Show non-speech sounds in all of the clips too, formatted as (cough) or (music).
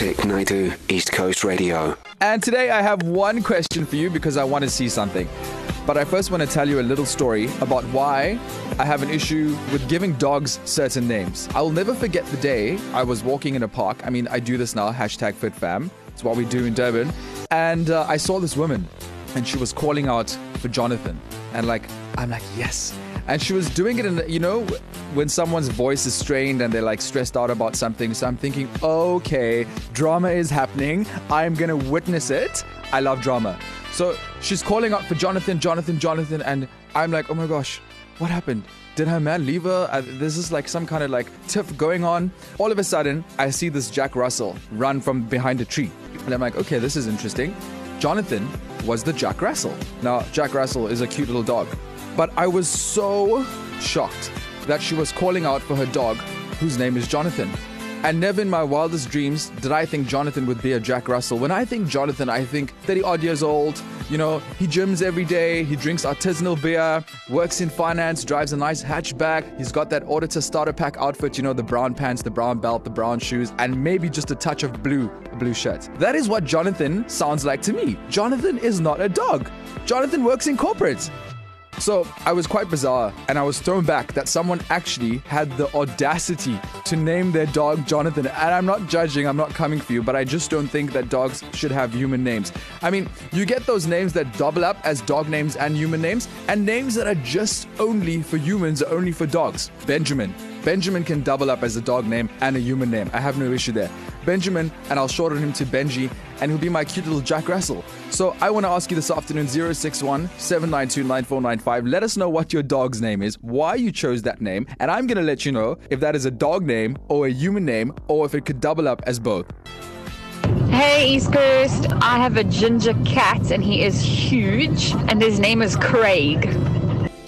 Vic Naidu, East Coast Radio. And today I have one question for you because I want to see something. But I first want to tell you a little story about why I have an issue with giving dogs certain names. I will never forget the day I was walking in a park. I mean, I do this now, hashtag FitFam. It's what we do in Durban. And uh, I saw this woman and she was calling out for Jonathan. And like, I'm like, yes. And she was doing it in, you know, when someone's voice is strained and they're like stressed out about something. So I'm thinking, okay, drama is happening. I'm to witness it. I love drama. So she's calling out for Jonathan, Jonathan, Jonathan. And I'm like, oh my gosh, what happened? Did her man leave her? Uh, this is like some kind of like tiff going on. All of a sudden, I see this Jack Russell run from behind a tree. And I'm like, okay, this is interesting. Jonathan was the Jack Russell. Now, Jack Russell is a cute little dog. But I was so shocked that she was calling out for her dog, whose name is Jonathan. And never in my wildest dreams did I think Jonathan would be a Jack Russell. When I think Jonathan, I think 30 odd years old. You know, he gyms every day, he drinks artisanal beer, works in finance, drives a nice hatchback. He's got that auditor starter pack outfit, you know, the brown pants, the brown belt, the brown shoes, and maybe just a touch of blue, a blue shirt. That is what Jonathan sounds like to me. Jonathan is not a dog. Jonathan works in corporate. So I was quite bizarre and I was thrown back that someone actually had the audacity to name their dog Jonathan. And I'm not judging, I'm not coming for you, but I just don't think that dogs should have human names. I mean, you get those names that double up as dog names and human names, and names that are just only for humans, only for dogs. Benjamin. Benjamin can double up as a dog name and a human name. I have no issue there. Benjamin, and I'll shorten him to Benji, and he'll be my cute little Jack Russell. So I want to ask you this afternoon 061 792 9495. Let us know what your dog's name is, why you chose that name, and I'm going to let you know if that is a dog name or a human name, or if it could double up as both. Hey East Coast, I have a ginger cat and he is huge and his name is Craig.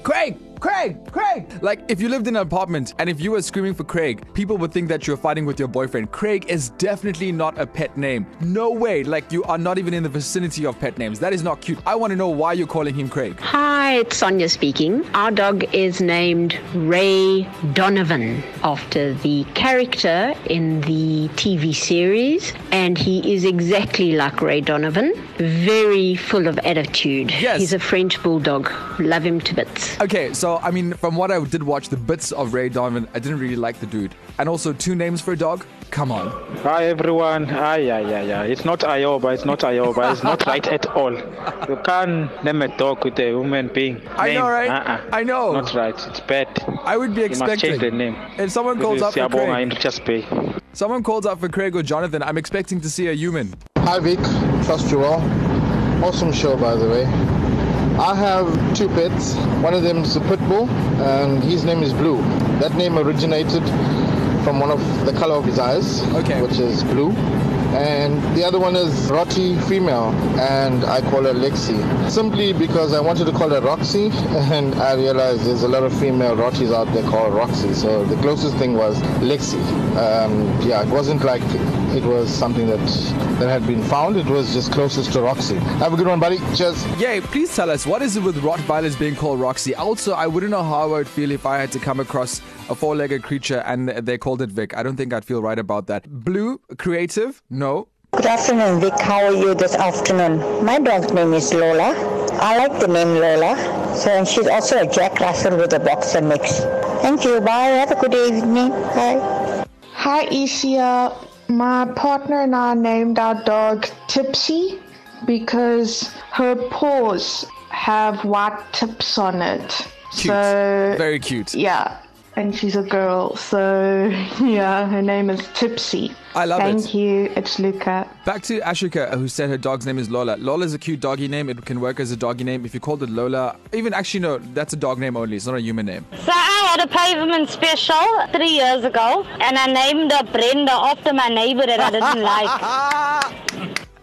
Craig! Craig, Craig. Like, if you lived in an apartment and if you were screaming for Craig, people would think that you're fighting with your boyfriend. Craig is definitely not a pet name. No way. Like, you are not even in the vicinity of pet names. That is not cute. I want to know why you're calling him Craig. Hi, it's Sonia speaking. Our dog is named Ray Donovan after the character in the TV series, and he is exactly like Ray Donovan. Very full of attitude. Yes. He's a French bulldog. Love him to bits. Okay, so I mean, from what I did watch the bits of Ray Donovan, I didn't really like the dude. And also, two names for a dog? Come on. Hi everyone. Hi, yeah, yeah, yeah. It's not Ioba. It's not Ioba. It's not right at all. You can't name a dog with a human being. I know, right? Uh-uh. I know. Not right. It's bad. I would be expecting. You must change the expecting. name. If someone calls is out for Siyabonga Craig, in someone calls out for Craig or Jonathan, I'm expecting to see a human. Hi Vic, trust you all. Awesome show by the way. I have two pets. One of them is a pit bull and his name is Blue. That name originated from one of the color of his eyes, Okay. which is blue. And the other one is Rotty female and I call her Lexi. Simply because I wanted to call her Roxy (laughs) and I realized there's a lot of female Rotties out there called Roxy. So the closest thing was Lexi. Um, yeah, it wasn't like it was something that that had been found. It was just closest to Roxy. Have a good one, buddy. Cheers. Yay, please tell us, what is it with Rottweilers being called Roxy? Also, I wouldn't know how I would feel if I had to come across a four legged creature and they called it Vic. I don't think I'd feel right about that. Blue, creative? No. Good afternoon, Vic. How are you this afternoon? My dog's name is Lola. I like the name Lola. So, and she's also a Jack Russell with a boxer mix. Thank you. Bye. Have a good evening. Bye. Hi, Isia. My partner and I named our dog Tipsy because her paws have white tips on it. Cute. So, Very cute. yeah. And she's a girl, so (laughs) yeah, her name is Tipsy. I love Thank it. Thank you. It's Luca. Back to Ashika, who said her dog's name is Lola. Lola is a cute doggy name. It can work as a doggy name. If you called it Lola, even actually, no, that's a dog name only. It's not a human name. So I had a pavement special three years ago, and I named her Brenda after my neighbor that I didn't like. (laughs)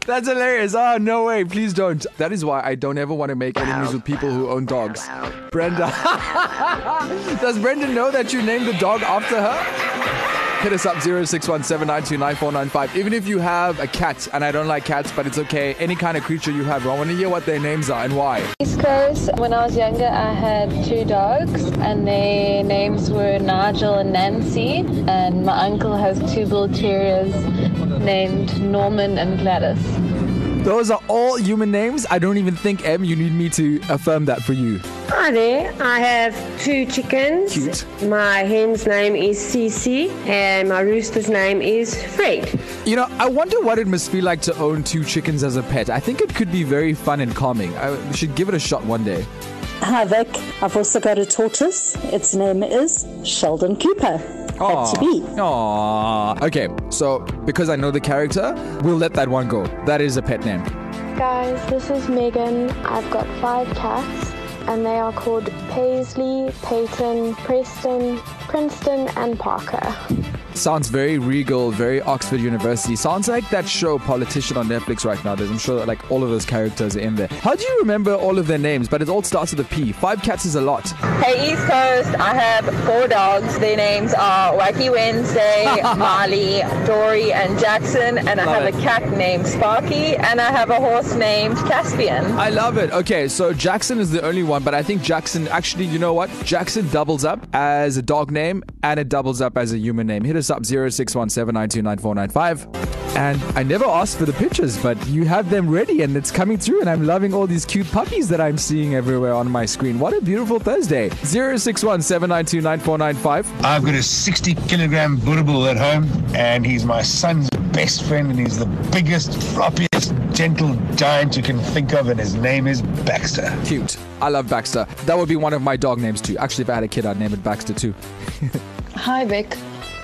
That's hilarious. Oh, no way. Please don't. That is why I don't ever want to make enemies with people who own dogs. Brenda. (laughs) Does Brenda know that you named the dog after her? Hit us up 0617929495. Even if you have a cat, and I don't like cats, but it's okay. Any kind of creature you have, I want to hear what their names are and why. East Coast, when I was younger, I had two dogs, and their names were Nigel and Nancy. And my uncle has two bull terriers named Norman and Gladys. Those are all human names. I don't even think, M, you need me to affirm that for you. Hi there. I have two chickens. Cute. My hen's name is Cece, and my rooster's name is Fred. You know, I wonder what it must feel like to own two chickens as a pet. I think it could be very fun and calming. I we should give it a shot one day. Hi Vic, I've also got a tortoise. Its name is Sheldon Cooper. Had to be. Aww. Okay, so because I know the character, we'll let that one go. That is a pet name. Guys, this is Megan. I've got five cats, and they are called Paisley, Peyton, Preston, Princeton, and Parker. Sounds very regal, very Oxford University. Sounds like that show Politician on Netflix right now. There's, I'm sure that like all of those characters are in there. How do you remember all of their names? But it all starts with a P. Five cats is a lot. Hey East Coast, I have four dogs. Their names are Wacky Wednesday, (laughs) Marley, Dory, and Jackson. And I Love have it. a cat named Sparky, and I have a horse named Caspian. I love it. Okay, so Jackson is the only one, but I think Jackson actually, you know what? Jackson doubles up as a dog name and it doubles up as a human name. Hit us up 0617929495. And I never asked for the pictures, but you have them ready and it's coming through. And I'm loving all these cute puppies that I'm seeing everywhere on my screen. What a beautiful Thursday. 0617929495. I've got a 60 kilogram Boerboel at home, and he's my son's best friend, and he's the biggest, floppiest, gentle giant you can think of, and his name is Baxter. Cute. I love Baxter. That would be one of my dog names too. Actually, if I had a kid, I'd name it Baxter too. (laughs) Hi Vic.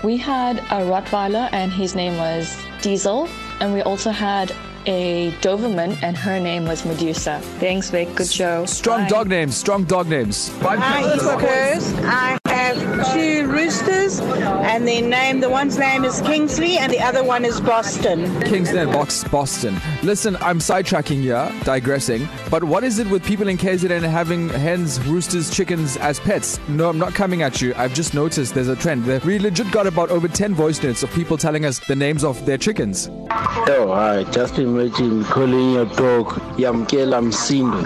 We had a Rottweiler and his name was Diesel, and we also had a Doberman and her name was Medusa. Thanks Vic, good show. Strong dog names. Strong dog names. Five Hi, Eastwookers. I have two roosters, and their name, the one's name is Kingsley, and the other one is Boston. Kingston, Box, Boston. Listen, I'm sidetracking here, digressing. But what is it with people in KZN having hens, roosters, chickens as pets? No, I'm not coming at you. I've just noticed there's a trend. We legit got about over 10 voice notes of people telling us the names of their chickens. Oh, hi. Just imagine calling your dog Yamkela Msindo.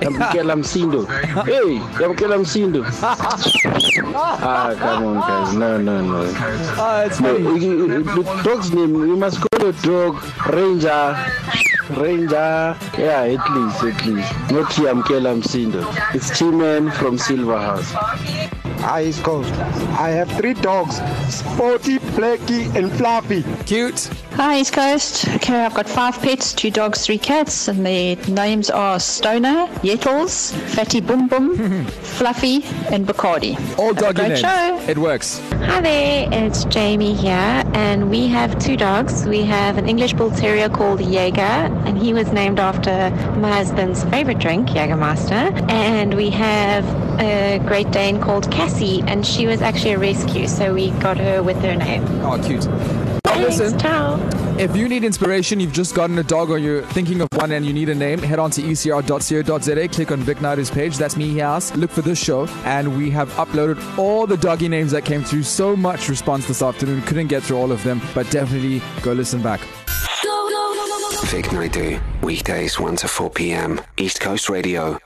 Yamkela Msindo. (laughs) Hey, Yamkela Msindo. (laughs) ah, come on, guys. No, no, no. Ah, it's no, you- you- the dog's name, you must call your dog Ranger. Ranger. Yeah, at least, at least. Not here, I'm Kelam Msindo. It's T-Man from Silver House. Hi, East Coast. I have three dogs Sporty, Blacky, and Fluffy. Cute. Hi, East Coast. Okay, I've got five pets, two dogs, three cats, and their names are Stoner, Yettles, Fatty Boom Boom, (laughs) Fluffy, and Bacardi. All doggy great names. show. It works. Hi there, it's Jamie here, and we have two dogs. We have an English Bull Terrier called Jaeger, and he was named after my husband's favorite drink, Jägermeister. And we have a Great Dane called Cassie, and she was actually a rescue, so we got her with her name. Oh, cute. Thanks, listen, ciao. If you need inspiration, you've just gotten a dog or you're thinking of one and you need a name, head on to ecr.co.za, click on Vic Naidu's page, that's me, House. Look for this show, and we have uploaded all the doggy names that came through. So much response this afternoon, couldn't get through all of them, but definitely go listen back. Vic Naidu, weekdays 1 to 4 p.m. East Coast Radio.